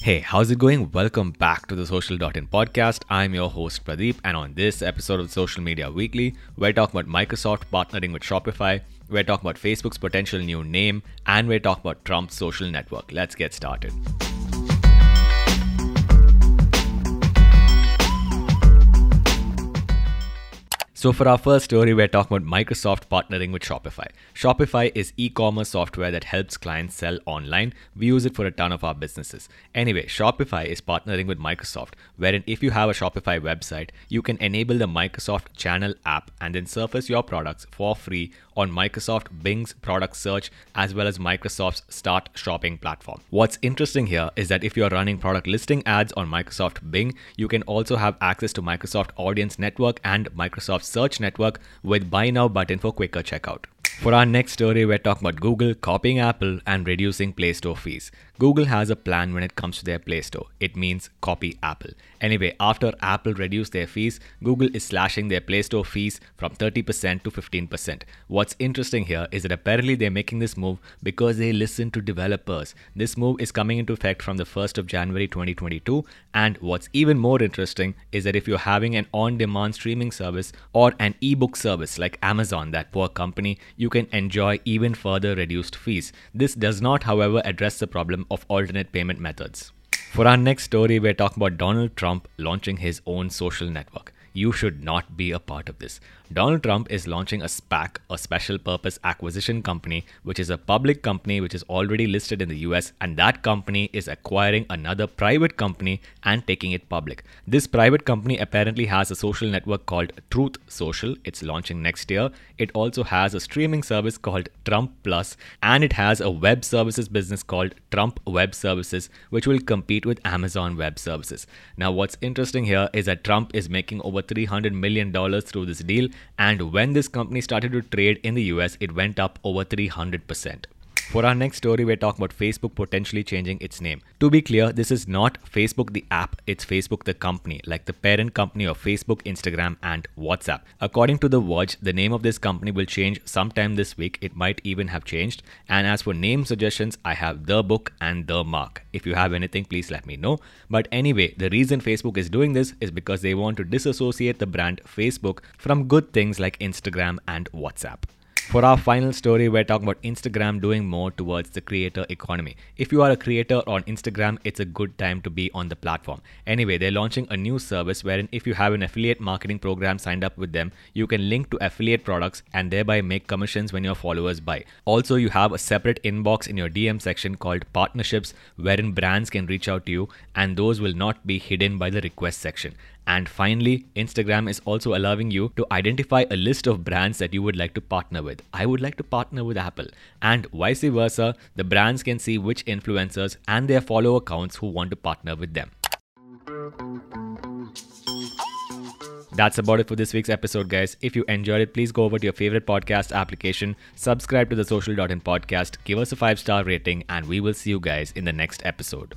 Hey, how's it going? Welcome back to the Social.in podcast. I'm your host Pradeep, and on this episode of Social Media Weekly, we're talking about Microsoft partnering with Shopify, we're talking about Facebook's potential new name, and we're talking about Trump's social network. Let's get started. So, for our first story, we're talking about Microsoft partnering with Shopify. Shopify is e commerce software that helps clients sell online. We use it for a ton of our businesses. Anyway, Shopify is partnering with Microsoft, wherein if you have a Shopify website, you can enable the Microsoft Channel app and then surface your products for free on Microsoft Bing's product search as well as Microsoft's Start Shopping platform. What's interesting here is that if you're running product listing ads on Microsoft Bing, you can also have access to Microsoft Audience Network and Microsoft search network with buy now button for quicker checkout. For our next story, we're talking about Google copying Apple and reducing Play Store fees. Google has a plan when it comes to their Play Store. It means copy Apple. Anyway, after Apple reduced their fees, Google is slashing their Play Store fees from 30% to 15%. What's interesting here is that apparently they're making this move because they listen to developers. This move is coming into effect from the 1st of January 2022. And what's even more interesting is that if you're having an on demand streaming service or an ebook service like Amazon, that poor company, you can enjoy even further reduced fees. This does not, however, address the problem of alternate payment methods. For our next story, we're talking about Donald Trump launching his own social network. You should not be a part of this. Donald Trump is launching a SPAC, a special purpose acquisition company, which is a public company which is already listed in the US, and that company is acquiring another private company and taking it public. This private company apparently has a social network called Truth Social. It's launching next year. It also has a streaming service called Trump Plus, and it has a web services business called Trump Web Services, which will compete with Amazon Web Services. Now, what's interesting here is that Trump is making over $300 million through this deal and when this company started to trade in the US, it went up over 300%. For our next story, we're talking about Facebook potentially changing its name. To be clear, this is not Facebook the app, it's Facebook the company, like the parent company of Facebook, Instagram, and WhatsApp. According to The Verge, the name of this company will change sometime this week. It might even have changed. And as for name suggestions, I have The Book and The Mark. If you have anything, please let me know. But anyway, the reason Facebook is doing this is because they want to disassociate the brand Facebook from good things like Instagram and WhatsApp. For our final story, we're talking about Instagram doing more towards the creator economy. If you are a creator on Instagram, it's a good time to be on the platform. Anyway, they're launching a new service wherein if you have an affiliate marketing program signed up with them, you can link to affiliate products and thereby make commissions when your followers buy. Also, you have a separate inbox in your DM section called partnerships wherein brands can reach out to you and those will not be hidden by the request section. And finally, Instagram is also allowing you to identify a list of brands that you would like to partner with. I would like to partner with Apple. And vice versa, the brands can see which influencers and their follower accounts who want to partner with them. That's about it for this week's episode, guys. If you enjoyed it, please go over to your favorite podcast application, subscribe to the Social.in podcast, give us a five star rating, and we will see you guys in the next episode.